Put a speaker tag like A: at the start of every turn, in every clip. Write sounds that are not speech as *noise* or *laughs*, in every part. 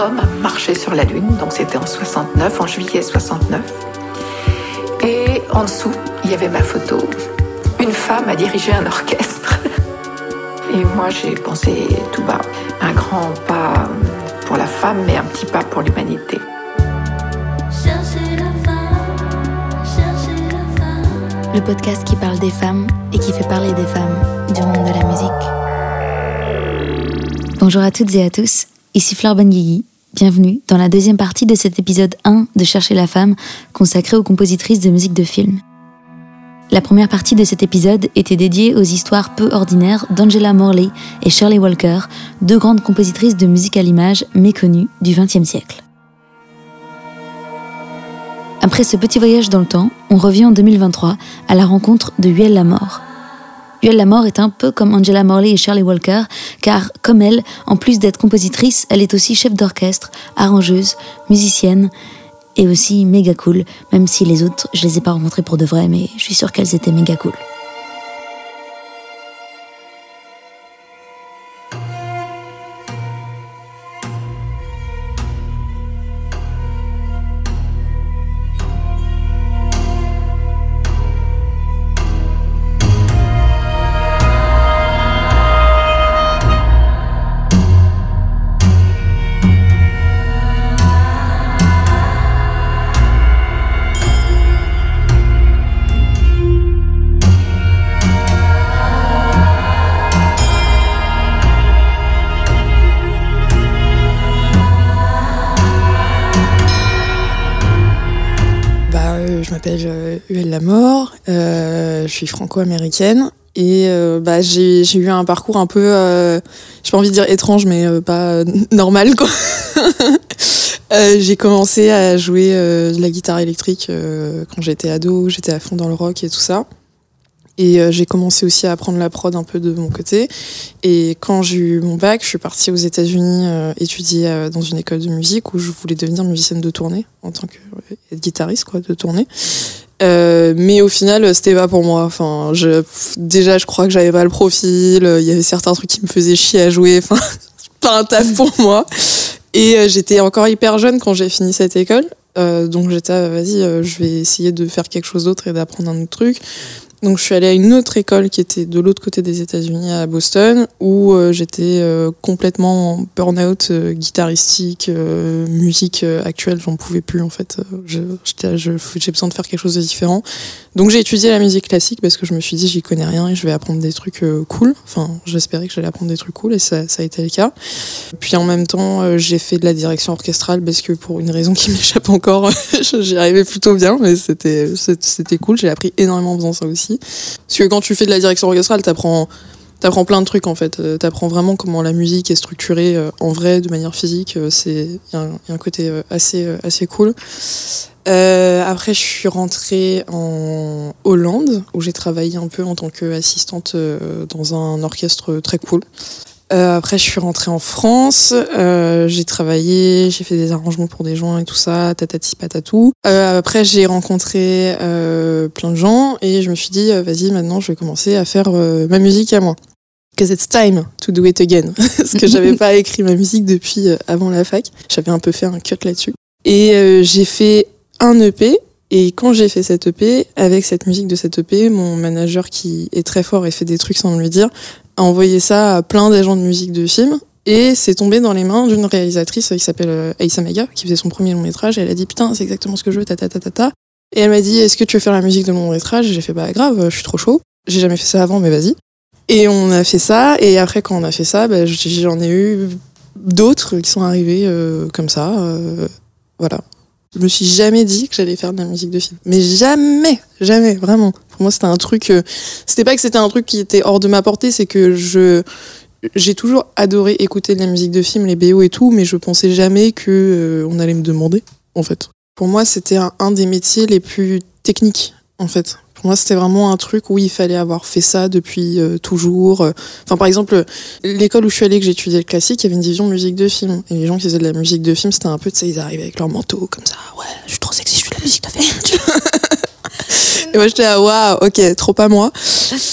A: homme a marché sur la Lune, donc c'était en 69, en juillet 69. Et en dessous, il y avait ma photo. Une femme a dirigé un orchestre. *laughs* Et moi, j'ai pensé tout bas, un grand pas pour la femme, mais un petit pas pour l'humanité.
B: Le podcast qui parle des femmes et qui fait parler des femmes du monde de la musique. Bonjour à toutes et à tous, ici Fleur Benguigui. Bienvenue dans la deuxième partie de cet épisode 1 de Chercher la femme consacré aux compositrices de musique de film. La première partie de cet épisode était dédiée aux histoires peu ordinaires d'Angela Morley et Shirley Walker, deux grandes compositrices de musique à l'image méconnues du XXe siècle. Après ce petit voyage dans le temps, on revient en 2023 à la rencontre de Huel Lamor. Huel Lamor est un peu comme Angela Morley et Shirley Walker, car comme elle, en plus d'être compositrice, elle est aussi chef d'orchestre, arrangeuse, musicienne, et aussi méga cool, même si les autres, je les ai pas rencontrées pour de vrai, mais je suis sûre qu'elles étaient méga cool.
C: M'appelle Huel euh, Lamort, euh, je suis franco-américaine et euh, bah, j'ai eu un parcours un peu, euh, j'ai pas envie de dire étrange, mais pas *laughs* normal quoi. *laughs* j'ai commencé à jouer de la guitare électrique quand j'étais ado, j'étais à fond dans le rock et tout ça. Et euh, j'ai commencé aussi à apprendre la prod un peu de mon côté. Et quand j'ai eu mon bac, je suis partie aux États-Unis euh, étudier euh, dans une école de musique où je voulais devenir musicienne de tournée en tant que guitariste quoi, de tournée. mais au final, c'était pas pour moi. Enfin, déjà, je crois que j'avais pas le profil. Il y avait certains trucs qui me faisaient chier à jouer. Enfin, *laughs* pas un taf pour moi. Et j'étais encore hyper jeune quand j'ai fini cette école. donc j'étais, vas-y, je vais essayer de faire quelque chose d'autre et d'apprendre un autre truc. Donc je suis allée à une autre école qui était de l'autre côté des États-Unis à Boston où euh, j'étais euh, complètement en burn-out euh, guitaristique, musique actuelle, j'en pouvais plus en fait. j'ai besoin de faire quelque chose de différent. Donc j'ai étudié la musique classique parce que je me suis dit j'y connais rien et je vais apprendre des trucs cool. Enfin j'espérais que j'allais apprendre des trucs cool et ça, a été le cas. Puis en même temps j'ai fait de la direction orchestrale parce que pour une raison qui *laughs* m'échappe encore, *laughs* j'y arrivais plutôt bien mais c'était c'était cool. J'ai appris énormément en faisant ça aussi. Parce que quand tu fais de la direction orchestrale, t'apprends apprends plein de trucs en fait. Euh, t'apprends vraiment comment la musique est structurée euh, en vrai, de manière physique. Euh, c'est y, a un côté assez assez cool. après, je suis rentrée en Hollande où j'ai travaillé un peu en tant qu'assistante dans un orchestre très cool. Euh, après, je suis rentrée en France, euh, j'ai travaillé, j'ai fait des arrangements pour des gens et tout ça, tatati patatou. Euh, après, j'ai rencontré euh, plein de gens et je me suis dit, euh, vas-y, maintenant, je vais commencer à faire euh, ma musique à moi. Because it's time to do it again. *laughs* Parce que j'avais pas *laughs* écrit ma musique depuis avant la fac. J'avais un peu fait un cut là-dessus. Et j'ai fait un EP et quand j'ai fait cette EP, avec cette musique de cette EP, mon manager qui est très fort et fait des trucs sans me le dire, a envoyé ça à plein d'agents de musique de films. Et c'est tombé dans les mains d'une réalisatrice qui s'appelle euh, Aïssa Mega, qui faisait son premier long métrage. Et elle a dit Putain, c'est exactement ce que je veux, ta ta ta ta. Et elle m'a dit Est-ce que tu veux faire la musique de mon long métrage? J'ai fait Bah grave, je suis trop chaud. J'ai jamais fait ça avant, mais vas-y. Et on a fait ça. Et après, quand on a fait ça, bah, j'en ai eu d'autres qui sont arrivés euh, comme ça. Euh, voilà. Je me suis jamais dit que j'allais faire de la musique de film. Mais jamais, jamais, vraiment. Pour moi, c'était un truc. Euh, c'était pas que c'était un truc qui était hors de ma portée, c'est que je. J'ai toujours adoré écouter de la musique de film, les BO et tout, mais je pensais jamais que euh, on allait me demander, en fait. Pour moi, c'était un des métiers les plus techniques, en fait. Moi, c'était vraiment un truc où il fallait avoir fait ça depuis euh, toujours. Enfin, par exemple, l'école où je suis allée, que étudié le classique, il y avait une division musique de film. Et les gens qui faisaient de la musique de film, c'était un peu, tu sais, ils arrivaient avec leur manteau comme ça. Ouais, je suis trop sexy, je fais de la musique de film. Et moi, j'étais à waouh, ok, trop pas moi.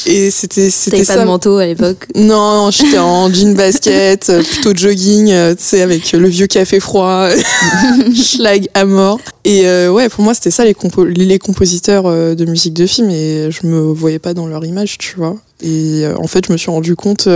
C: Et c'était, c'était
B: ça. pas de manteau à l'époque?
C: Non, non j'étais en *laughs* jean basket, euh, plutôt jogging, euh, tu sais, avec le vieux café froid, *laughs* schlag à mort. Et euh, ouais, pour moi, c'était ça les, les compositeurs de musique de film. Et je me voyais pas dans leur image, tu vois. Et en fait, je me suis rendu compte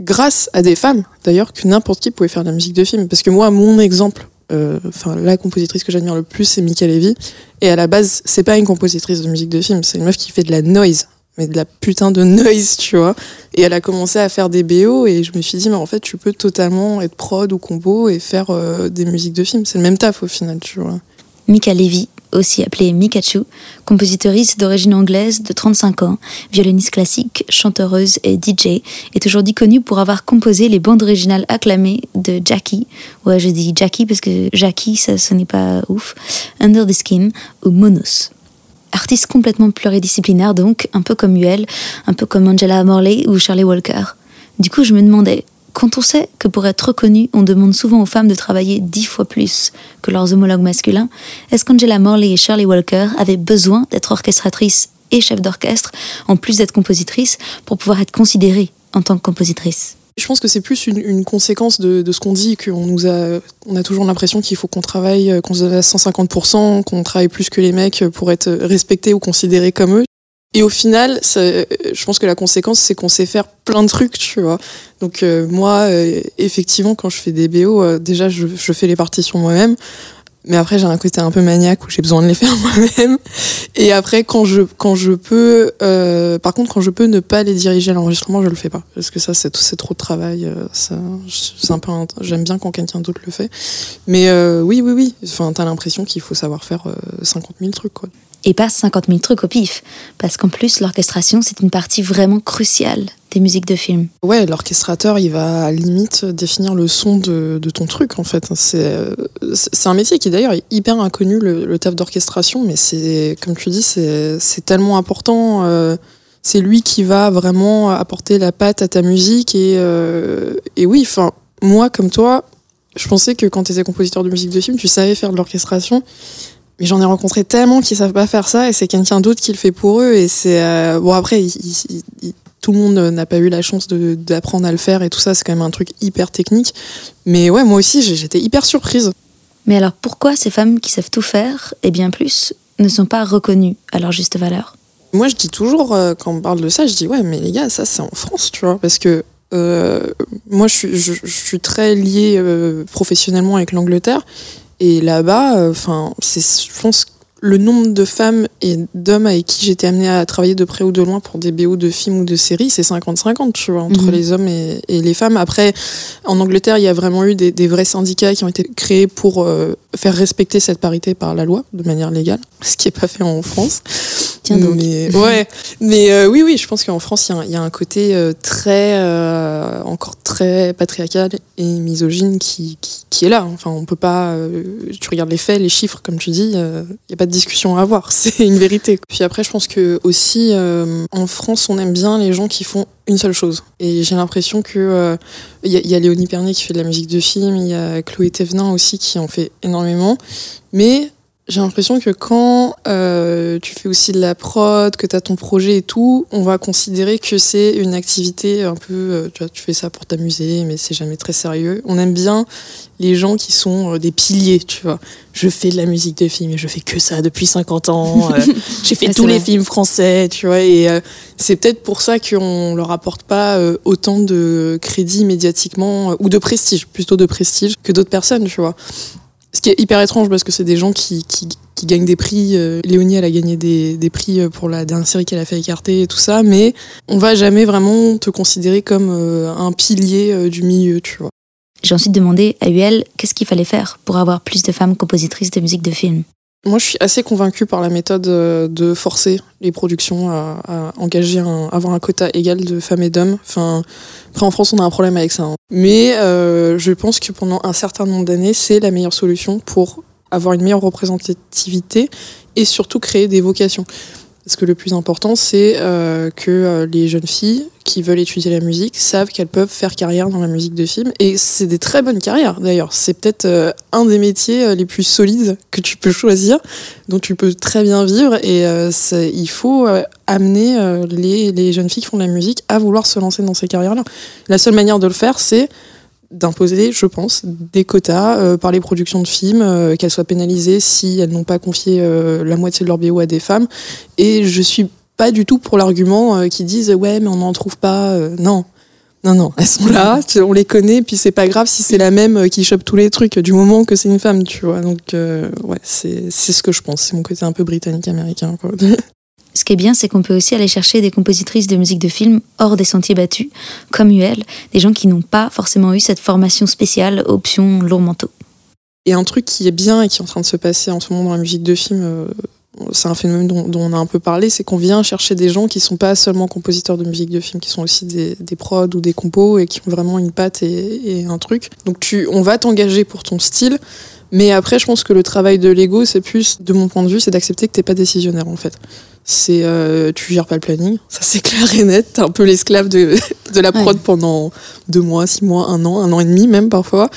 C: grâce à des femmes, d'ailleurs, que n'importe qui pouvait faire de la musique de film. Parce que moi, mon exemple euh, enfin la compositrice que j'admire le plus c'est Mika Levy et à la base c'est pas une compositrice de musique de film c'est une meuf qui fait de la noise mais de la putain de noise tu vois. Et elle a commencé à faire des BO et je me suis dit mais en fait tu peux totalement être prod ou combo et faire euh, des musiques de film. C'est le même taf au final tu vois.
B: Mika Levy aussi appelée Mikachu, compositrice d'origine anglaise de 35 ans, violoniste classique, chanteuse et DJ, est aujourd'hui connue pour avoir composé les bandes originales acclamées de Jackie, ouais je dis Jackie parce que Jackie ça ce n'est pas ouf, Under the Skin ou Monos. Artiste complètement pluridisciplinaire donc, un peu comme Yuel, un peu comme Angela Morley ou Charlie Walker. Du coup je me demandais, quand on sait que pour être reconnu, on demande souvent aux femmes de travailler dix fois plus que leurs homologues masculins, est-ce qu'Angela Morley et Shirley Walker avaient besoin d'être orchestratrices et chefs d'orchestre, en plus d'être compositrices, pour pouvoir être considérées en tant que compositrices
C: je pense que c'est plus une, conséquence de, ce qu'on dit, qu'on nous a, toujours l'impression qu'il faut qu'on travaille, qu'on se donne à 150%, qu'on travaille plus que les mecs pour être respectés ou considérés comme eux. Et au final, je pense que la conséquence, c'est qu'on sait faire plein de trucs, tu vois. Donc euh, moi, euh, effectivement, quand je fais des BO, euh, déjà, je, fais les partitions moi-même. Mais après, j'ai un côté un peu maniaque où j'ai besoin de les *laughs* faire moi-même. Et après, quand je, quand je peux, par contre, quand je peux ne pas les diriger à l'enregistrement, je le fais pas. Parce que ça, c'est, trop de travail. ça, j'aime bien quand quelqu'un d'autre le fait. Mais oui, oui, oui. Enfin, t'as l'impression qu'il faut savoir faire 50 000 trucs, quoi
B: et pas 50 000 trucs au pif. Parce qu'en plus, l'orchestration, c'est une partie vraiment cruciale des musiques de film.
C: Ouais, l'orchestrateur, il va limite définir le son de, ton truc, en fait. C'est un métier qui, d'ailleurs, est hyper inconnu, le, taf d'orchestration, mais c'est, comme tu dis, c'est tellement important. Euh, c'est lui qui va vraiment apporter la patte à ta musique. Et, euh, et oui, enfin, moi, comme toi, je pensais que quand tu étais compositeur de musique de film, tu savais faire de l'orchestration. Mais j'en ai rencontré tellement qui savent pas faire ça et c'est quelqu'un d'autre qui le fait pour eux et c'est euh, bon après tout le monde n'a pas eu la chance d'apprendre à le faire et tout ça c'est quand même un truc hyper technique mais ouais moi aussi j'étais hyper surprise.
B: Mais alors pourquoi ces femmes qui savent tout faire et bien plus ne sont pas reconnues à leur juste valeur?
C: Moi je dis toujours euh, quand on parle de ça je dis ouais mais les gars ça c'est en France tu vois parce que euh, moi je suis, je, je suis très liée professionnellement avec l'Angleterre et là-bas, enfin, c'est, je pense, le nombre de femmes et d'hommes avec qui j'étais amenée à travailler de près ou de loin pour des BO de films ou de séries, c'est 50-50, tu vois, entre mhm. les hommes et, les femmes. Après, en Angleterre, il y a vraiment eu des, vrais syndicats qui ont été créés pour euh, faire respecter cette parité par la loi, de manière légale, ce qui n'est pas fait en France.
B: Tiens donc.
C: Mais, *laughs* ouais, mais euh, oui, oui, je pense qu'en France, il y, y, a un côté euh, très, encore très patriarcal et misogyne qui, qui, est là. Enfin, on peut pas. tu regardes les faits, les chiffres, comme tu dis, il n'y a pas de discussion à avoir, *laughs* c'est une vérité. Puis après, je pense que aussi euh, en France, on aime bien les gens qui font une seule chose. Et j'ai l'impression que il euh, y, a Léonie Pernier qui fait de la musique de film, il y a Chloé Thévenin aussi qui en fait énormément, mais j'ai l'impression que quand euh, tu fais aussi de la prod, que tu as ton projet et tout, on va considérer que c'est une activité un peu, euh, tu vois, tu fais ça pour t'amuser, mais c'est jamais très sérieux. On aime bien les gens qui sont euh, des piliers, tu vois. Je fais de la musique de film et je fais que ça depuis 50 ans. *laughs* J'ai fait tous les films français, tu vois. Et c'est peut-être pour ça qu'on leur apporte pas autant de crédit médiatiquement, ou de prestige, plutôt de prestige, que d'autres personnes, tu vois. Ce qui est hyper étrange parce que c'est des gens qui, qui, gagnent des prix. Euh, Léonie, elle a gagné des, des prix euh, pour la dernière série qu'elle a fait écarter et tout ça, mais on va jamais vraiment te considérer comme euh, un pilier du milieu, tu vois.
B: J'ai ensuite demandé à UL qu'est-ce qu'il fallait faire pour avoir plus de femmes compositrices de musique de film.
C: Moi, je suis assez convaincue par la méthode euh, de forcer les productions à, engager, avoir un quota égal de femmes et d'hommes. Enfin, après, en France, on a un problème avec ça. Hein. Mais euh, je pense que pendant un certain nombre d'années, c'est la meilleure solution pour avoir une meilleure représentativité et surtout créer des vocations. Parce que le plus important, c'est euh, que euh, les jeunes filles qui veulent étudier la musique savent qu'elles peuvent faire carrière dans la musique de film. Et c'est des très bonnes carrières d'ailleurs. C'est peut-être euh, un des métiers les plus solides que tu peux choisir, dont tu peux très bien vivre. Et il faut amener les, les jeunes filles qui font de la musique à vouloir se lancer dans ces carrières-là. La seule manière de le faire, c'est d'imposer, je pense, des quotas euh, par les productions de films, euh, qu'elles soient pénalisées si elles n'ont pas confié euh, la moitié de leur BO à des femmes. Et je suis pas du tout pour l'argument qui disent ouais mais on n'en trouve pas. non. Non, non, elles sont là, on les connaît, puis c'est pas grave si c'est la même qui chope tous les trucs du moment que c'est une femme, tu vois. Donc, ouais, c'est ce que je pense. C'est mon côté un peu britannique-américain. *laughs*
B: Ce qui est bien, c'est qu'on peut aussi aller chercher des compositrices de musique de film hors des sentiers battus, comme UL, des gens qui n'ont pas forcément eu cette formation spéciale option lourd manteau.
C: Et un truc qui est bien et qui est en train de se passer en ce moment dans la musique de film, euh, c'est un phénomène dont, on a un peu parlé, c'est qu'on vient chercher des gens qui sont pas seulement compositeurs de musique de film, qui sont aussi des, des prods ou des compos et qui ont vraiment une patte et, et un truc. Donc tu, on va t'engager pour ton style, mais après je pense que le travail de l'ego, c'est plus, de mon point de vue, c'est d'accepter que t'es pas décisionnaire en fait c'est euh, tu gères pas le planning, ça c'est *laughs* clair et net. T'es un peu l'esclave de, *laughs* de la prod pendant deux mois, six mois, un an, un an et demi même parfois.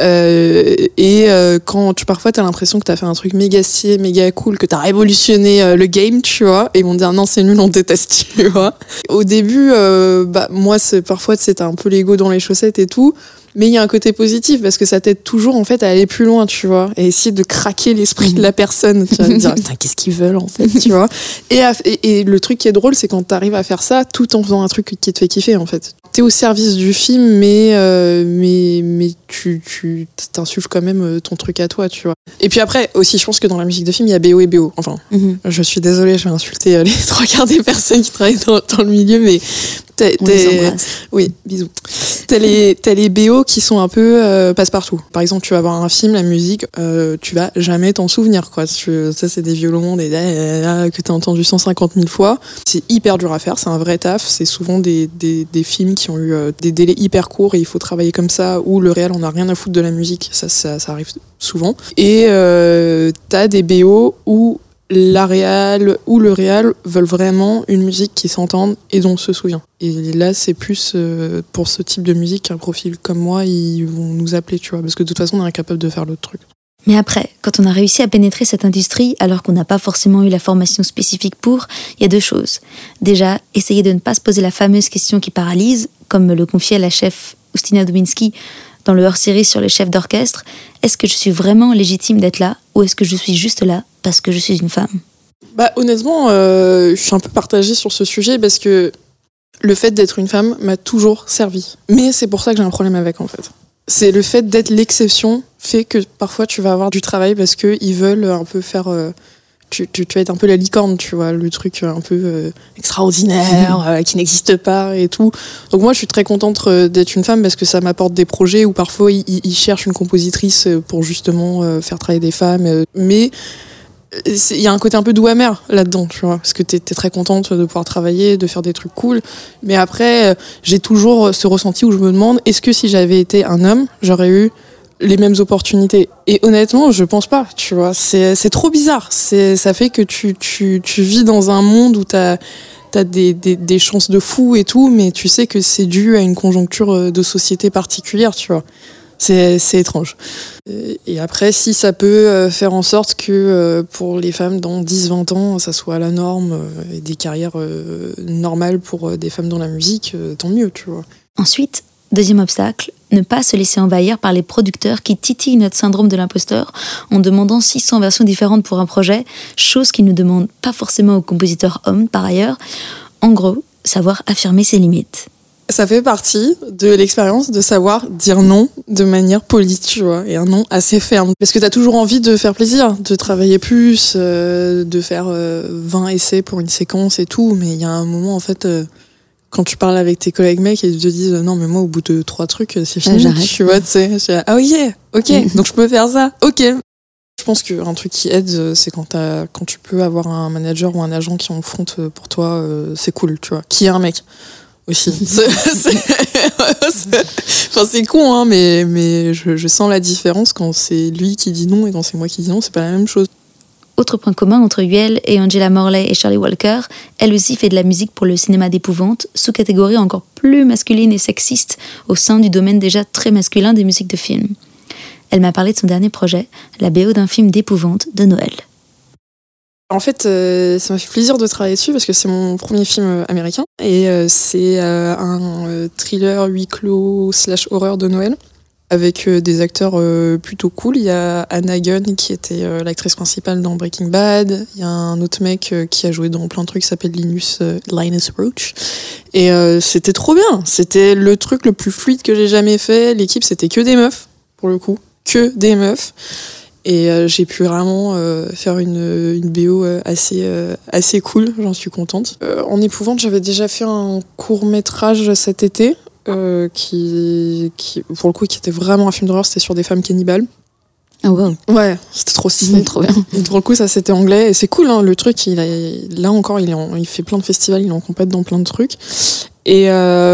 C: Euh, et euh, quand tu parfois t'as l'impression que t'as fait un truc méga stylé, méga cool, que t'as révolutionné euh, le game, tu vois, et ils vont dire non c'est nul, on déteste, *laughs* tu vois. Au début, euh, bah moi c'est parfois c'est un peu l'ego dans les chaussettes et tout. Mais il y a un côté positif parce que ça t'aide toujours en fait à aller plus loin, tu vois, et essayer de craquer l'esprit de la personne. Tu vas te dire, *laughs* qu'est-ce qu'ils veulent en fait, tu vois. Et, et, le truc qui est drôle, c'est quand t'arrives à faire ça tout en faisant un truc qui te fait kiffer en fait. T'es au service du film, mais euh, mais mais tu tu t'insuffles quand même euh, ton truc à toi, tu vois. Et puis après aussi, je pense que dans la musique de film, il y a BO et BO. Enfin, mhm. je suis désolée, je vais insulter euh, les *laughs* trois quarts des personnes qui travaillent dans, dans le milieu, mais oui, bisous. T'as les, les BO qui sont un peu euh, passe-partout. Par exemple, tu vas voir un film, la musique, euh, tu vas jamais t'en souvenir. Quoi. ça, c'est des violons des, que t'as entendu 150 000 fois. C'est hyper dur à faire, c'est un vrai taf. C'est souvent des, films qui ont eu euh, des délais hyper courts et il faut travailler comme ça, où le réel, on a rien à foutre de la musique. Ça, ça, arrive souvent. Et t'as des BO où la réal ou le réal veulent vraiment une musique qui s'entende et dont on se souvient. Et là, c'est plus euh, pour ce type de musique qu'un profil comme moi, ils vont nous appeler, tu vois, parce que de toute façon, on est incapable de faire l'autre truc.
B: Mais après, quand on a réussi à pénétrer cette industrie alors qu'on n'a pas forcément eu la formation spécifique pour, il y a deux choses. Déjà, essayer de ne pas se poser la fameuse question qui paralyse, comme me le confiait la chef Ustina Dubinski dans le hors-série sur les chefs d'orchestre, est-ce que je suis vraiment légitime d'être là ou est-ce que je suis juste là parce que je suis une femme
C: Bah honnêtement, euh, je suis un peu partagée sur ce sujet parce que le fait d'être une femme m'a toujours servi. Mais c'est pour ça que j'ai un problème avec en fait. C'est le fait d'être l'exception fait que parfois tu vas avoir du travail parce qu'ils veulent un peu faire euh, tu, tu, tu, vas être un peu la licorne, tu vois, le truc un peu euh, extraordinaire, euh, qui n'existe pas et tout. Donc moi, je suis très contente euh, d'être une femme parce que ça m'apporte des projets où parfois ils, cherchent une compositrice pour justement faire travailler des femmes. Mais il y a un côté un peu doux amer là-dedans, tu vois, parce que tu très contente de pouvoir travailler, de faire des trucs cool. Mais après, j'ai toujours ce ressenti où je me demande, est-ce que si j'avais été un homme, j'aurais eu les mêmes opportunités? Et honnêtement, je pense pas, tu vois. C'est, trop bizarre. Ça fait que tu, tu, tu vis dans un monde où tu as, des, des, des, chances de fou et tout, mais tu sais que c'est dû à une conjoncture euh, de société particulière, tu vois. C'est, étrange. Et après, si ça peut euh, faire en sorte que euh, pour les femmes dans 10-20 ans, ça soit la norme et des carrières normales pour des femmes dans la musique, tant mieux, tu.
B: Ensuite, Deuxième obstacle, ne pas se laisser envahir par les producteurs qui titillent notre syndrome de l'imposteur en demandant 600 versions différentes pour un projet, chose qu'ils ne demandent pas forcément aux compositeurs hommes par ailleurs. En gros, savoir affirmer ses limites.
C: Ça fait partie de l'expérience de savoir dire non de manière polie, tu vois, et un non assez ferme. Parce que t'as toujours envie de faire plaisir, de travailler plus, euh, de faire 20 euh, essais pour une séquence et tout, mais il y a un moment, en fait, euh, quand tu parles avec tes collègues mecs et ils te disent non mais moi au bout de trois trucs c'est fini tu vois tu sais. Ah oui ok donc je peux faire ça ok. Je pense qu'un truc qui aide c'est quand quand tu peux avoir un manager ou un agent qui en front pour toi euh, c'est cool tu vois qui est un mec aussi *laughs* enfin c'est con hein mais mais je, sens la différence quand c'est lui qui dit non et quand c'est moi qui dis non c'est pas la même chose
B: Autre point commun entre Yuel et Angela Morley et Shirley Walker, elle aussi fait de la musique pour le cinéma d'épouvante, sous-catégorie encore plus masculine et sexiste au sein du domaine déjà très masculin des musiques de film. Elle m'a parlé de son dernier projet, la BO d'un film d'épouvante de Noël.
C: En fait, euh, ça m'a fait plaisir de travailler dessus parce que c'est mon premier film euh, américain et euh, c'est un thriller huis clos slash horreur de Noël avec des acteurs plutôt cool. Il y a Anna Gunn qui était l'actrice principale dans Breaking Bad. Il y a un autre mec qui a joué dans plein de trucs qui s'appelle Linus, Linus Roach. Et c'était trop bien. C'était le truc le plus fluide que j'ai jamais fait. L'équipe, c'était que des meufs, pour le coup. Que des meufs. Et euh, j'ai pu vraiment euh, faire une, une BO euh, assez, assez cool, j'en suis contente. en épouvante, j'avais déjà fait un court métrage cet été, qui, qui, pour le coup, qui était vraiment un film d'horreur, c'était sur des femmes cannibales.
B: Ah wow.
C: Ouais, c'était trop stylé. *laughs*
B: trop bien.
C: Et pour le coup, ça c'était anglais. Et c'est cool, hein, le truc, il a, là encore, il, fait plein de festivals, il est en compète dans plein de trucs. Et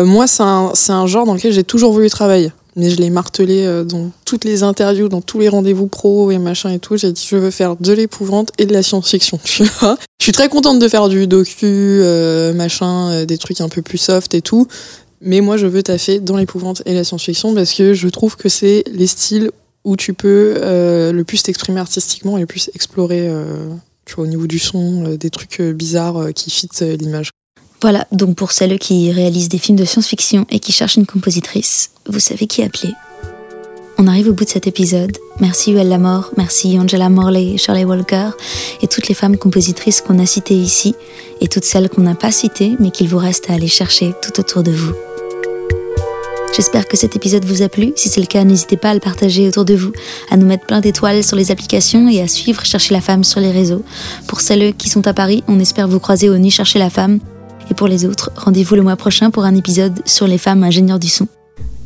C: moi, c'est un, un genre dans lequel j'ai toujours voulu travailler mais je l'ai martelé euh, dans toutes les interviews, dans tous les rendez-vous pro et machin et tout. J'ai dit je veux faire de l'épouvante et de la science-fiction. *laughs* Tu vois je suis très contente de faire du docu, euh, machin, euh, des trucs un peu plus soft et tout. Mais moi, je veux taffer dans l'épouvante et la science-fiction parce que je trouve que c'est les styles où tu peux le plus t'exprimer artistiquement et le plus explorer, tu vois, au niveau du son, des trucs bizarres qui fitent l'image.
B: Voilà, donc pour celles qui réalisent des films de science-fiction et qui cherchent une compositrice, vous savez qui appeler. On arrive au bout de cet épisode. Merci Uel Lamor, merci Angela Morley, Shirley Walker et toutes les femmes compositrices qu'on a citées ici et toutes celles qu'on n'a pas citées mais qu'il vous reste à aller chercher tout autour de vous. J'espère que cet épisode vous a plu. Si c'est le cas, n'hésitez pas à le partager autour de vous, à nous mettre plein d'étoiles sur les applications et à suivre Chercher la femme sur les réseaux. Pour celles qui sont à Paris, on espère vous croiser au Nid Chercher la femme et pour les autres, rendez-vous le mois prochain pour un épisode sur les femmes ingénieurs du son.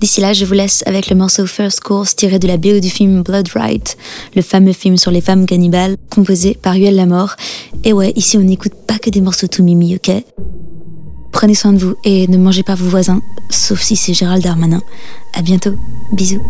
B: D'ici là, je vous laisse avec le morceau First Course tiré de la BO du film Blood Right, le fameux film sur les femmes cannibales, composé par Yuel Lamor. Et ouais, ici on n'écoute pas que des morceaux tout mimi, ok? Prenez soin de vous et ne mangez pas vos voisins, sauf si c'est Gérald Darmanin. À bientôt, bisous.